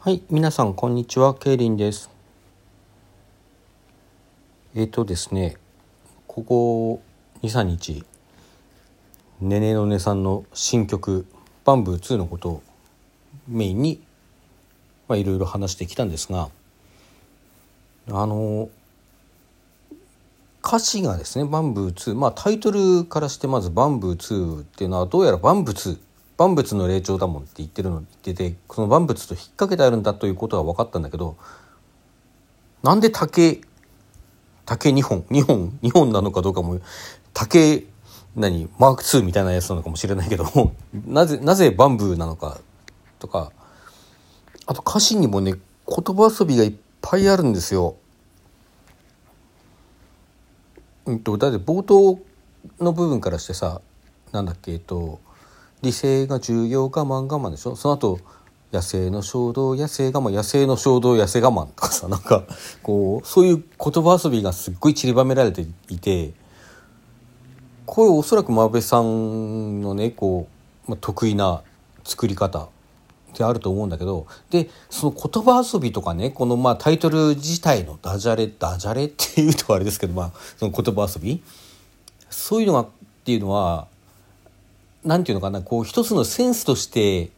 はい、皆さんこんにちは、ケイリンです。えっ、とですね、ここ2、3日、ねねのねさんの新曲「バンブー2」のことをメインにまあいろいろ話してきたんですがあの歌詞がですね「バンブー2」まあタイトルからしてまず「バンブー2」っていうのはどうやら万物万物の霊長だもんって言ってるの言っててその万物と引っ掛けてあるんだということは分かったんだけどなんで竹竹2本2本2本なのかどうかも竹何マーク2みたいなやつなのかもしれないけど なぜなぜバンブーなのかとかあと歌詞にもね言葉遊びがいっぱいあるんですよ。うんとだって冒頭の部分からしてさなんだっけえっと理性が重要我慢我慢でしょ？その後野生の衝動野生我慢野生の衝動野生我慢とかさ なんかこうそういう言葉遊びがすっごい散りばめられていてこれおそらく真部さんのねこう、まあ、得意な作り方であると思うんだけどでその言葉遊びとかねこのまあタイトル自体のダジャレダジャレっていうとあれですけどまあその言葉遊び？そういうのがっていうのはなんていうのかなこう一つのセンスとして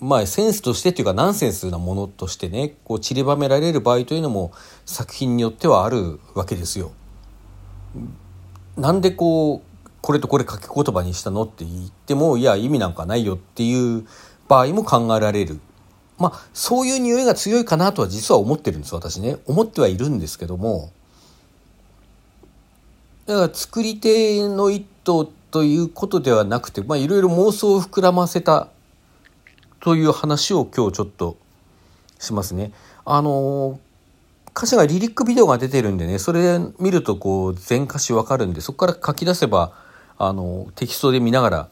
まあセンスとしてっていうかナンセンスなものとしてねこう散りばめられる場合というのも作品によってはあるわけですよ。なんでこうこれとこれ書き言葉にしたのって言ってもいや意味なんかないよっていう場合も考えられる。まあそういう匂いが強いかなとは実は思ってるんです私ね思ってはいるんですけどもだから作り手の意図ということではなくてまあいろいろ妄想を膨らませたという話を今日ちょっとしますね。あの歌詞がリリックビデオが出てるんでねそれ見るとこう全歌詞わかるんでそこから書き出せばあのテキストで見ながら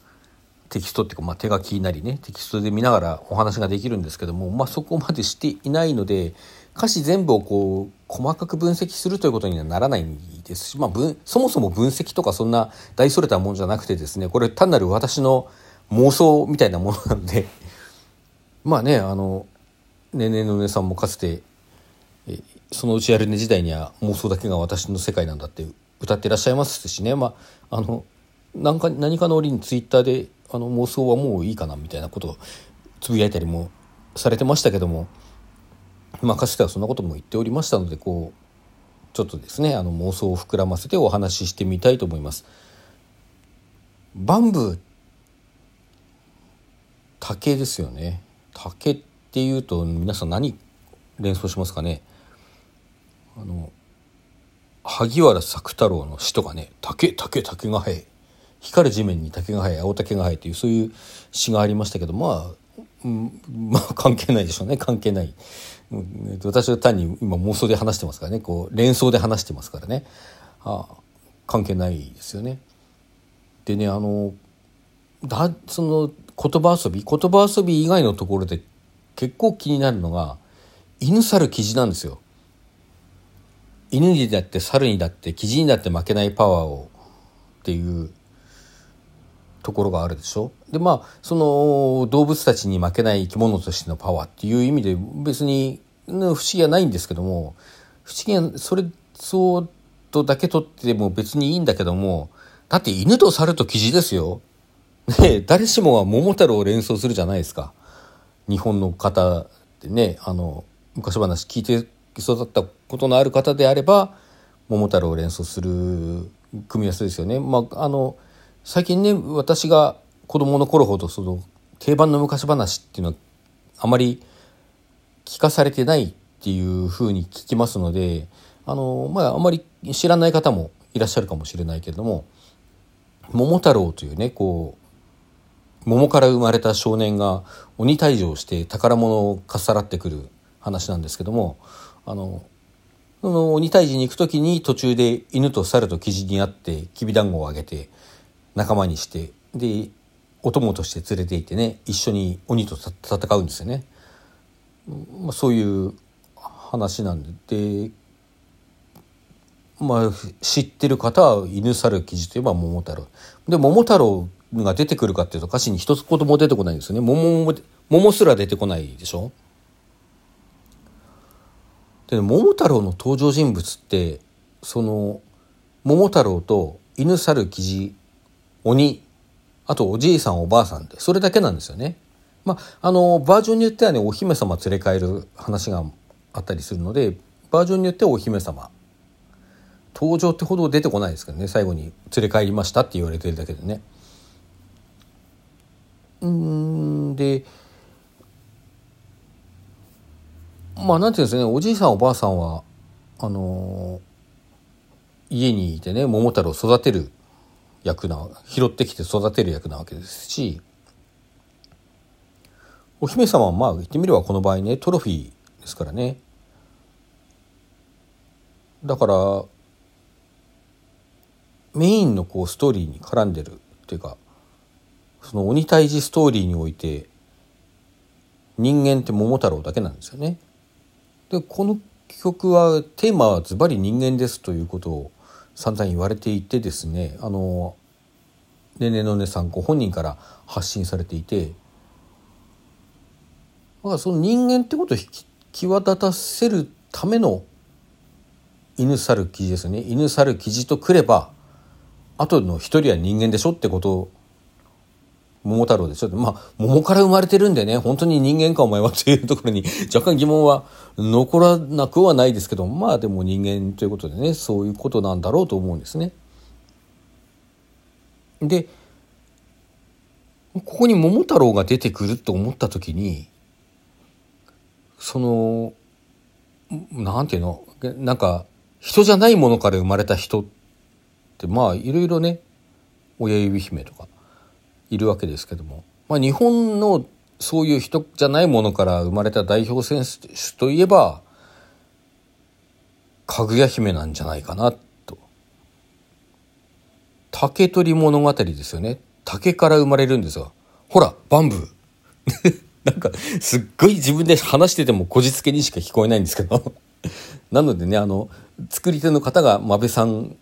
テキストっていうか、まあ、手書きなりねテキストで見ながらお話ができるんですけども、まあ、そこまでしていないので歌詞全部をこう細かく分析するということにはならないですし、まあ、そもそも分析とかそんな大それたものじゃなくてですねこれ単なる私の妄想みたいなものなので まあねあのねねのねさんもかつてえそのうちやるね時代には妄想だけが私の世界なんだって歌ってらっしゃいますしねまああの何か何かの折にツイッターであの妄想はもういいかなみたいなことをつぶやいたりもされてましたけどもまあかつてはそんなことも言っておりましたのでこうちょっとですねあの妄想を膨らませてお話ししてみたいと思います。バンブー竹ですよね。竹っていうと皆さん何連想しますかね？あの萩原作太郎の詩とかね「竹竹竹が生え」光る地面に竹が生え青竹が生えっていうそういう詩がありましたけどまあ、うん、まあ関係ないでしょうね。関係ない、うん、私は単に今妄想で話してますからねこう連想で話してますからねあ関係ないですよね。でねあのだその言葉遊び言葉遊び以外のところで結構気になるのが犬猿記事なんですよ。犬にだって猿にだってキジにだって負けないパワーをっていうところがあるでしょ？でまあその動物たちに負けない生き物としてのパワーっていう意味で別に不思議はないんですけども不思議はそれそうとだけ取っても別にいいんだけどもだって犬と猿とキジですよ。ね誰しもが桃太郎を連想するじゃないですか。日本の方でねあの昔話聞いて育ったことのある方であれば桃太郎を連想する組み合わせですよね。まあ、あの最近ね私が子供の頃ほどその定番の昔話っていうのはあまり聞かされてないっていうふうに聞きますのであのまああまり知らない方もいらっしゃるかもしれないけれども桃太郎というねこう桃から生まれた少年が鬼退治をして宝物をかっさらってくる話なんですけどもあのその鬼退治に行く時に途中で犬と猿とキジに会ってきびだんごをあげて仲間にしてでお供として連れて行ってね一緒に鬼と戦うんですよね。まあ、そういう話なんで。でまあ知ってる方は犬猿記事といえば桃太郎。で桃太郎が出てくるかっていうと歌詞に一つ言も出てこないんですよね。桃も桃すら出てこないでしょ。で桃太郎の登場人物ってその桃太郎と犬猿キジ鬼あとおじいさんおばあさんってそれだけなんですよね。まあ、あのバージョンによってはねお姫様連れ帰る話があったりするのでバージョンによってはお姫様登場ってほど出てこないですけどね最後に連れ帰りましたって言われてるだけでね。うんでまあなんていうんですねおじいさんおばあさんはあのー、家にいてね桃太郎を育てる役な拾ってきて育てる役なわけですしお姫様はまあ言ってみればこの場合ねトロフィーですからねだからメインのこうストーリーに絡んでるっていうかその鬼退治ストーリーにおいて人間って桃太郎だけなんですよね。でこの曲はテーマはズバリ人間ですということを散々言われていてですねあのねねのねさんご本人から発信されていてだからその人間ってことを際立たせるための犬猿記事ですね。犬猿記事とくれば後の一人は人間でしょってこと桃太郎でしょまあ桃から生まれてるんでね本当に人間かお前はというところに 若干疑問は残らなくはないですけどまあでも人間ということでねそういうことなんだろうと思うんですね。でここに桃太郎が出てくると思った時にそのなんていうのなんか人じゃないものから生まれた人ってまあいろいろね親指姫とかいるわけですけども、まあ、日本のそういう人じゃないものから生まれた代表選手といえばかぐや姫なんじゃないかなと。竹取物語ですよね。竹から生まれるんですよ。ほら、バンブー。なんか、すっごい自分で話しててもこじつけにしか聞こえないんですけど。なのでね、あの、作り手の方が、まべさん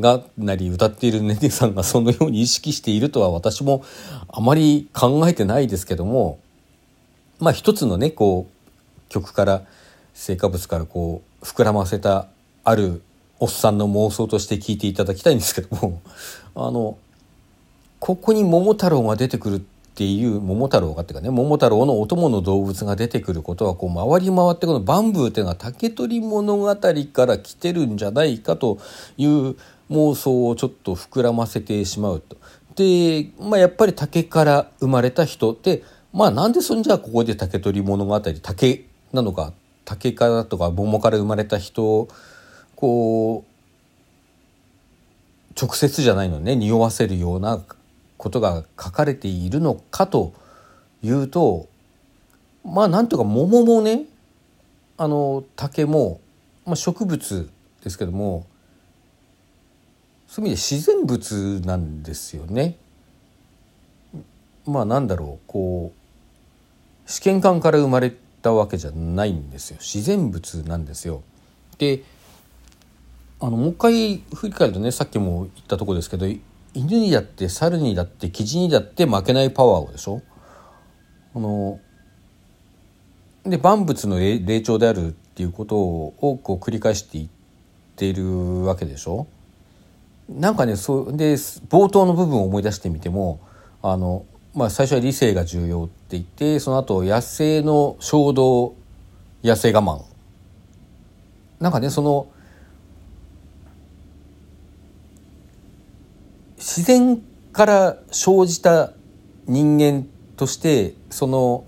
がなり歌っているねねさんがそのように意識しているとは私もあまり考えてないですけどもまあ一つのねこう曲から成果物からこう膨らませたあるおっさんの妄想として聞いていただきたいんですけども あのここに桃太郎が出てくるっていう桃太郎がっていうかね桃太郎のお供の動物が出てくることはこう回り回ってこのバンブーっていうのは竹取物語から来てるんじゃないかという妄想をちょっと膨らませてしまうと。で、まあ、やっぱり竹から生まれた人ってまあなんでそんじゃあここで竹取物語竹なのか竹からとか桃から生まれた人こう直接じゃないのね匂わせるようなことが書かれているのかというとまあなんとか桃もねあの竹も、まあ、植物ですけどもそういう意味で自然物なんですよね。まあなんだろうこう試験管から生まれたわけじゃないんですよ自然物なんですよ。であのもう一回振り返るとねさっきも言ったとこですけど犬にだって猿にだってキジにだって負けないパワーをでしょあので万物の霊長であるっていうことをこう繰り返していっているわけでしょなんかねそうで冒頭の部分を思い出してみてもあの、まあ、最初は理性が重要って言ってその後野生の衝動野生我慢。なんかねその自然から生じた人間としてその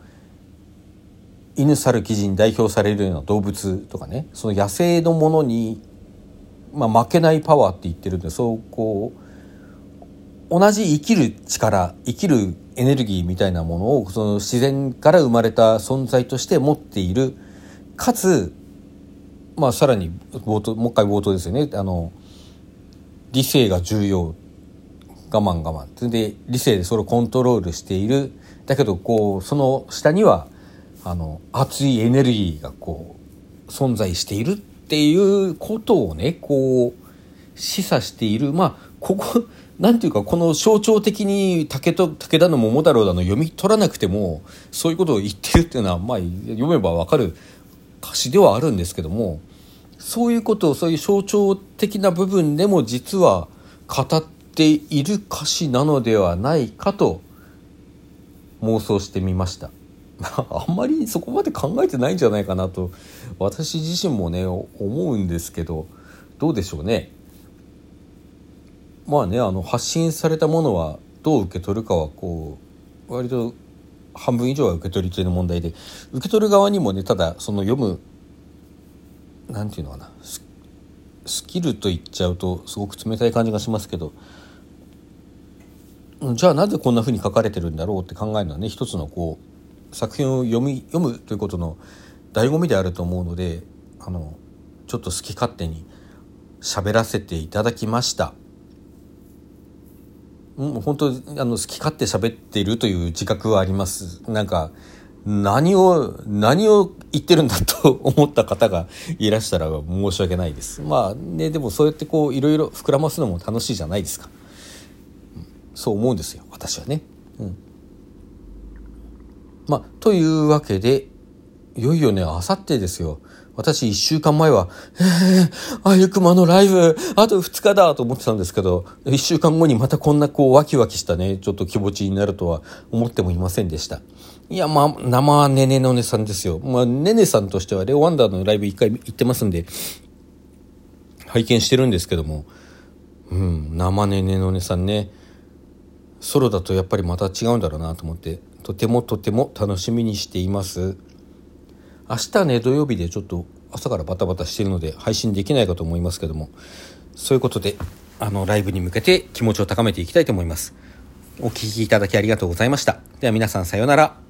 犬猿記事に代表されるような動物とかねその野生のものにまあ、負けないパワーって言ってるんでそうこう同じ生きる力生きるエネルギーみたいなものをその自然から生まれた存在として持っているかつ、まあ、さらに冒頭もう一回冒頭ですよね。あの理性が重要。我慢我慢。で理性でそれをコントロールしている。だけどこうその下にはあの熱いエネルギーがこう存在している。っっていうことをねこう示唆しているまあここなんていうかこの象徴的に武と武田の桃太郎だの読み取らなくてもそういうことを言ってるっていうのはまあ読めばわかる歌詞ではあるんですけどもそういうことをそういう象徴的な部分でも実は語っている歌詞なのではないかと妄想してみました。あんまりそこまで考えてないんじゃないかなと私自身もね思うんですけどどうでしょうね。まあねあの発信されたものはどう受け取るかはこう割と半分以上は受け取り手の問題で受け取る側にもねただその読む何て言うのかなスキルと言っちゃうとすごく冷たい感じがしますけどじゃあなぜこんなふうに書かれてるんだろうって考えるのはね一つのこう作品を読み読むということの醍醐味であると思うのであのちょっと好き勝手に喋らせていただきました。うん、本当あの好き勝手喋っているという自覚はあります。なんか何を何を言ってるんだと思った方がいらしたら申し訳ないです。まあねでもそうやってこういろいろ膨らますのも楽しいじゃないですか。そう思うんですよ私はね。うん、まあというわけでいよいよねあさってですよ。私一週間前は、えー、あゆくまのライブ、あと二日だと思ってたんですけど、一週間後にまたこんなこうワキワキしたね、ちょっと気持ちになるとは思ってもいませんでした。いや、まあ、生ねねのねさんですよ。まあ、ねねさんとしてはレオワンダーのライブ一回行ってますんで、拝見してるんですけども、うん、生ねねのねさんね、ソロだとやっぱりまた違うんだろうなと思って、とてもとても楽しみにしています。明日ね土曜日でちょっと朝からバタバタしてるので配信できないかと思いますけどもそういうことであのライブに向けて気持ちを高めていきたいと思います。お聴きいただきありがとうございました。では皆さんさようなら。